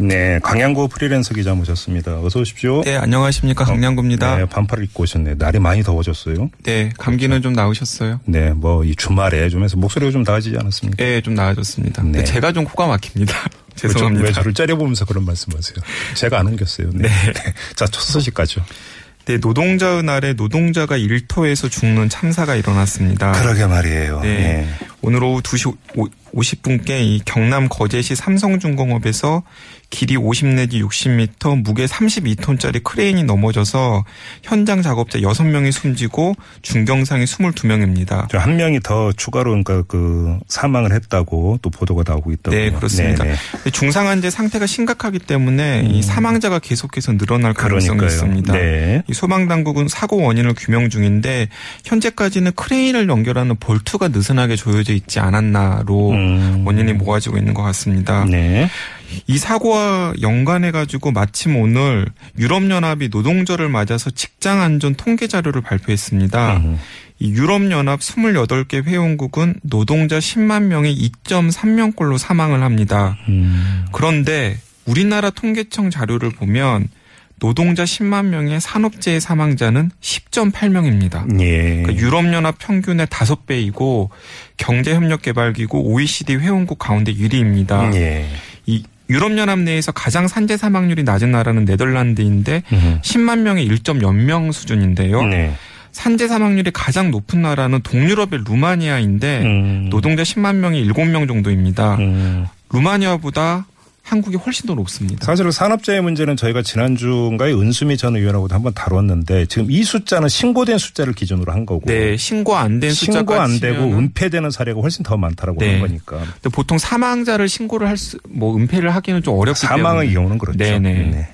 네, 강양구 프리랜서 기자 모셨습니다. 어서 오십시오. 네, 안녕하십니까. 강양구입니다. 네, 반팔을 입고 오셨네. 날이 많이 더워졌어요. 네, 감기는 좀 나으셨어요? 네, 뭐 이 주말에 좀 해서 목소리가 좀 나아지지 않았습니까? 네, 좀 나아졌습니다. 네. 제가 좀 코가 막힙니다. 죄송합니다. 왜 저를 째려보면서 그런 말씀하세요? 제가 안 옮겼어요. 네. 자, 첫 소식 가죠. 네, 노동자의 날에 노동자가 일터에서 죽는 참사가 일어났습니다. 그러게 말이에요. 네. 네. 오늘 오후 2시 50분께 이 경남 거제시 삼성중공업에서 길이 50 내지 60m, 무게 32톤짜리 크레인이 넘어져서 현장 작업자 6명이 숨지고 중경상이 22명입니다. 저한 명이 더 추가로 그러니까 그 사망을 했다고 또 보도가 나오고 있다고요. 네, 그렇습니다. 네, 네. 근데 중상환자 상태가 심각하기 때문에 이 사망자가 계속해서 늘어날 가능성이 그러니까요. 있습니다. 네. 이 소방 당국은 사고 원인을 규명 중인데 현재까지는 크레인을 연결하는 볼트가 느슨하게 조여져 있지 않았나로 음. 원인이 모아지고 있는 것 같습니다. 네. 이 사고와 연관해 가지고 마침 오늘 유럽연합이 노동절을 맞아서 직장 안전 통계 자료를 발표했습니다. 음. 이 유럽연합 28개 회원국은 노동자 10만 명의 2.3명꼴로 사망을 합니다. 음. 그런데 우리나라 통계청 자료를 보면 노동자 10만 명의 산업재해 사망자는 10.8명입니다. 예. 그러니까 유럽연합 평균의 5배이고 경제협력개발기구 OECD 회원국 가운데 1위입니다. 예. 이 유럽연합 내에서 가장 산재 사망률이 낮은 나라는 네덜란드인데 음. 10만 명에 1.0명 수준인데요. 네. 산재 사망률이 가장 높은 나라는 동유럽의 루마니아인데 음. 노동자 10만 명이 7명 정도입니다. 음. 루마니아보다 한국이 훨씬 더 높습니다. 사실 산업재해 문제는 저희가 지난주인가에 은수미 전 의원하고도 한번 다뤘는데 지금 이 숫자는 신고된 숫자를 기준으로 한 거고 네, 신고 안 된 숫자까지 신고 안 되고 은폐되는 사례가 훨씬 더 많다라고 네. 하는 거니까 근데 보통 사망자를 신고를 할 수, 뭐 은폐를 하기는 좀 어렵기 사망의 때문에. 경우는 그렇죠. 네네.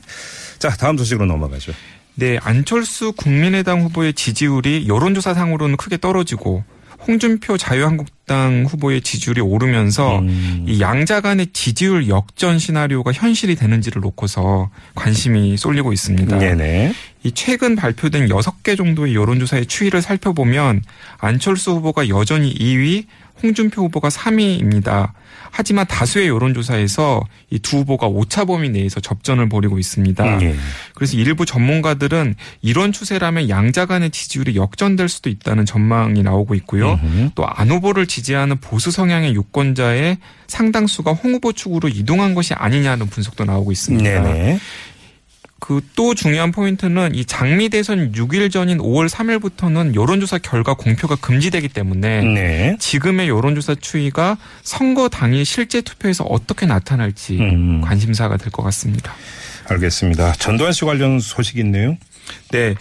자 다음 소식으로 넘어가죠. 네, 안철수 국민의당 후보의 지지율이 여론조사상으로는 크게 떨어지고 홍준표 자유한국 당 후보의 지지율이 오르면서 음. 이 양자 간의 지지율 역전 시나리오가 현실이 되는지를 놓고서 관심이 쏠리고 있습니다. 네네. 이 최근 발표된 6개 정도의 여론조사의 추이를 살펴보면 안철수 후보가 여전히 2위, 홍준표 후보가 3위입니다. 하지만 다수의 여론조사에서 이 두 후보가 오차 범위 내에서 접전을 벌이고 있습니다. 예. 그래서 일부 전문가들은 이런 추세라면 양자 간의 지지율이 역전될 수도 있다는 전망이 나오고 있고요. 또 안 후보를 지지하는 보수 성향의 유권자의 상당수가 홍 후보 측으로 이동한 것이 아니냐는 분석도 나오고 있습니다. 네네. 그또 중요한 포인트는 이 장미 대선 6일 전인 5월 3일부터는 여론조사 결과 공표가 금지되기 때문에 네. 지금의 여론조사 추이가 선거 당일 실제 투표에서 어떻게 나타날지 음. 관심사가 될 것 같습니다. 알겠습니다. 전두환 씨 관련 소식이 있네요. 네.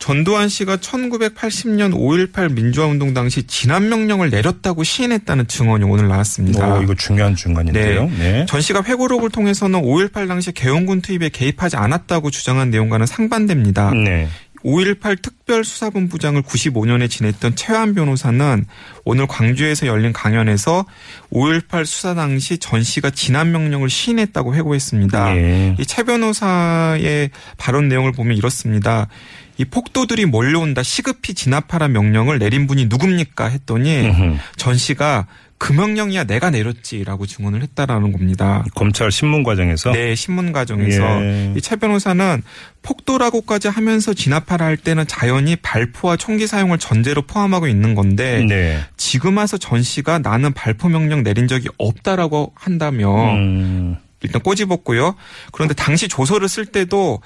전두환 씨가 1980년 5.18 민주화 운동 당시 진압 명령을 내렸다고 시인했다는 증언이 오늘 나왔습니다. 오, 이거 중요한 중간인데요. 네. 전 씨가 회고록을 통해서는 5.18 당시 개헌군 투입에 개입하지 않았다고 주장한 내용과는 상반됩니다. 네. 5.18 특별수사본부장을 95년에 지냈던 최환 변호사는 오늘 광주에서 열린 강연에서 5.18 수사 당시 전 씨가 진압 명령을 시인했다고 회고했습니다. 예. 이최 변호사의 발언 내용을 보면 이렇습니다. 이 폭도들이 몰려온다 시급히 진압하라 명령을 내린 분이 누굽니까 했더니 음흠. 전 씨가 그 명령이야 내가 내렸지라고 증언을 했다라는 겁니다. 검찰 신문 과정에서 네, 신문 과정에서 예. 이최 변호사는 폭도라고까지 하면서 진압하라 할 때는 자연히 발포와 총기 사용을 전제로 포함하고 있는 건데 네. 지금 와서 전 씨가 나는 발포 명령 내린 적이 없다라고 한다면 음. 일단 꼬집었고요. 그런데 당시 조서를 쓸 때도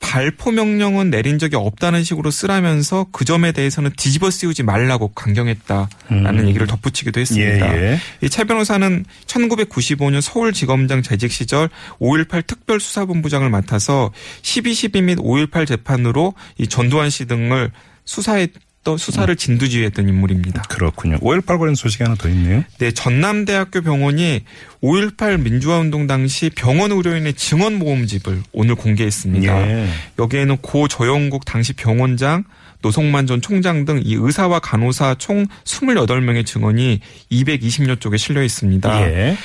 발포 명령은 내린 적이 없다는 식으로 쓰라면서 그 점에 대해서는 뒤집어 씌우지 말라고 강경했다라는 음. 얘기를 덧붙이기도 했습니다. 예, 예. 이최 변호사는 1995년 서울지검장 재직 시절 5.18 특별수사본부장을 맡아서 12.12 및 5.18 재판으로 이 전두환 씨 등을 수사했 던 수사를 진두지휘했던 인물입니다. 그렇군요. 5.18 관련 소식이 하나 더 있네요. 네, 전남대학교 병원이 5.18 민주화운동 당시 병원 의료인의 증언 모음집을 오늘 공개했습니다. 예. 여기에는 고 조영국 당시 병원장 노송만 전 총장 등 이 의사와 간호사 총 28명의 증언이 220여 쪽에 실려 있습니다. 예.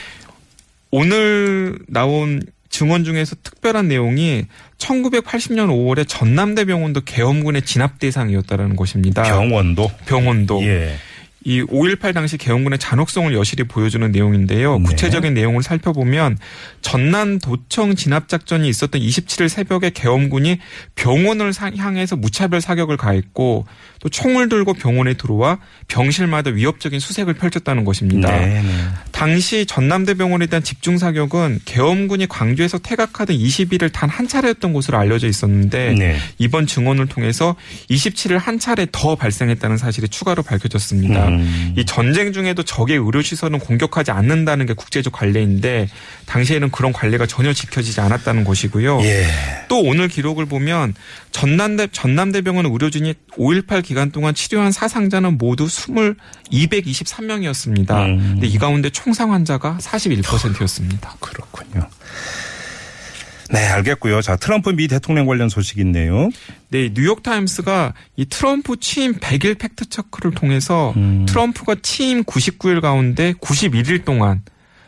오늘 나온 증언 중에서 특별한 내용이 1980년 5월에 전남대병원도 계엄군의 진압 대상이었다라는 것입니다. 병원도. 병원도. 예. 이5.18 당시 개헌군의 잔혹성을 여실히 보여주는 내용인데요. 네. 구체적인 내용을 살펴보면 전남 도청 진압 작전이 있었던 27일 새벽에 계엄군이 병원을 사- 향해서 무차별 사격을 가했고 또 총을 들고 병원에 들어와 병실마다 위협적인 수색을 펼쳤다는 것입니다. 네, 네. 당시 전남대병원에 대한 집중 사격은 계엄군이 광주에서 퇴각하던 20일을 단 한 차례였던 것으로 알려져 있었는데 네. 이번 증언을 통해서 27일 한 차례 더 발생했다는 사실이 추가로 밝혀졌습니다. 음. 이 전쟁 중에도 적의 의료 시설은 공격하지 않는다는 게 국제적 관례인데 당시에는 그런 관례가 전혀 지켜지지 않았다는 것이고요. 예. 또 오늘 기록을 보면 전남대 전남대병원 의료진이 5.18 기간 동안 치료한 사상자는 모두 20 223명이었습니다. 음. 근데 이 가운데 총상 환자가 41%였습니다. 그렇군요. 네, 알겠고요. 자, 트럼프 미 대통령 관련 소식 있네요. 네, 뉴욕 타임스가 이 트럼프 취임 100일 팩트 체크를 통해서 음. 트럼프가 취임 99일 가운데 91일 동안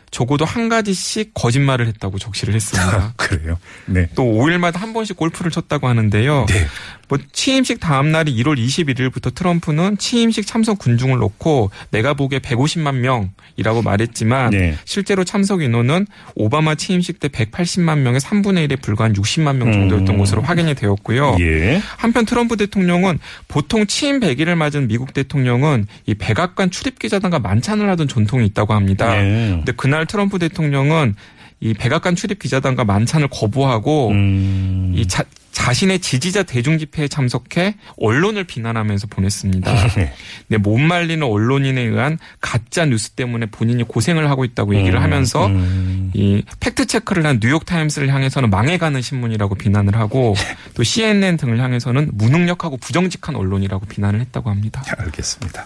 적어도 한 가지씩 거짓말을 했다고 적시를 했습니다. 그래요. 네. 또 5일마다 한 번씩 골프를 쳤다고 하는데요. 네. 뭐 취임식 다음 날인 1월 21일부터 트럼프는 취임식 참석 군중을 놓고 내가 보기에 150만 명이라고 말했지만 네. 실제로 참석 인원은 오바마 취임식 때 180만 명의 3분의 1에 불과한 60만 명 정도였던 음. 것으로 확인이 되었고요. 예. 한편 트럼프 대통령은 보통 취임 100일을 맞은 미국 대통령은 이 백악관 출입 기자단과 만찬을 하던 전통이 있다고 합니다. 네. 근데 그날 트럼프 대통령은 이 백악관 출입 기자단과 만찬을 거부하고 음. 이 자, 자신의 지지자 대중 집회에 참석해 언론을 비난하면서 보냈습니다. 네. 근데 못 말리는 언론인에 의한 가짜 뉴스 때문에 본인이 고생을 하고 있다고 얘기를 음, 하면서 음. 이 팩트 체크를 한 뉴욕 타임스를 향해서는 망해가는 신문이라고 비난을 하고 또 CNN 등을 향해서는 무능력하고 부정직한 언론이라고 비난을 했다고 합니다. 알겠습니다.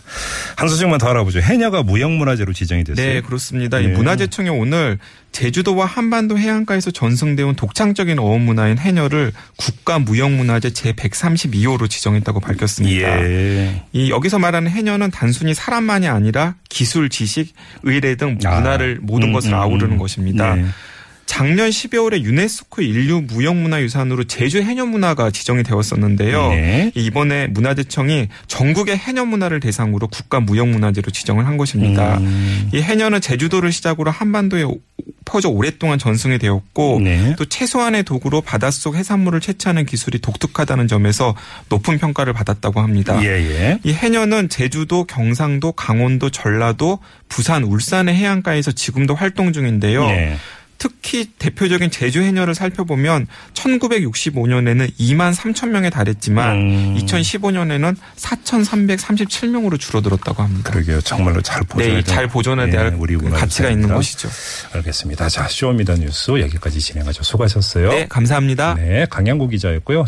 한 소식만 더 알아보죠. 해녀가 무형문화재로 지정이 됐어요. 네, 그렇습니다. 이 네. 문화재청이 오늘 제주도와 한반도 해안가에서 전승되어 온 독창적인 어업 문화인 해녀를 국가 무형문화재 제132호로 지정했다고 밝혔습니다. 예. 이 여기서 말하는 해녀는 단순히 사람만이 아니라 기술, 지식, 의례 등 아. 문화를 모든 음, 것을 음, 아우르는 음. 것입니다. 네. 작년 12월에 유네스코 인류 무형문화유산으로 제주 해녀문화가 지정이 되었었는데요. 네. 이번에 문화재청이 전국의 해녀문화를 대상으로 국가 무형문화재로 지정을 한 것입니다. 음. 이 해녀는 제주도를 시작으로 한반도에 오- 퍼져 오랫동안 전승이 되었고 네. 또 최소한의 도구로 바닷속 해산물을 채취하는 기술이 독특하다는 점에서 높은 평가를 받았다고 합니다. 예, 예. 이 해녀는 제주도, 경상도, 강원도, 전라도, 부산, 울산의 해안가에서 지금도 활동 중인데요. 네. 특히 대표적인 제주 해녀를 살펴보면 1965년에는 2만 3천 명에 달했지만 음. 2015년에는 4,337명으로 줄어들었다고 합니다. 그러게요. 정말로 잘 보존해야 네, 잘 보존해야 예, 될 우리 가치가 있는. 것이죠. 알겠습니다. 자, 쇼미더 뉴스 여기까지 진행하죠. 수고하셨어요. 네, 감사합니다. 네, 강양구 기자였고요.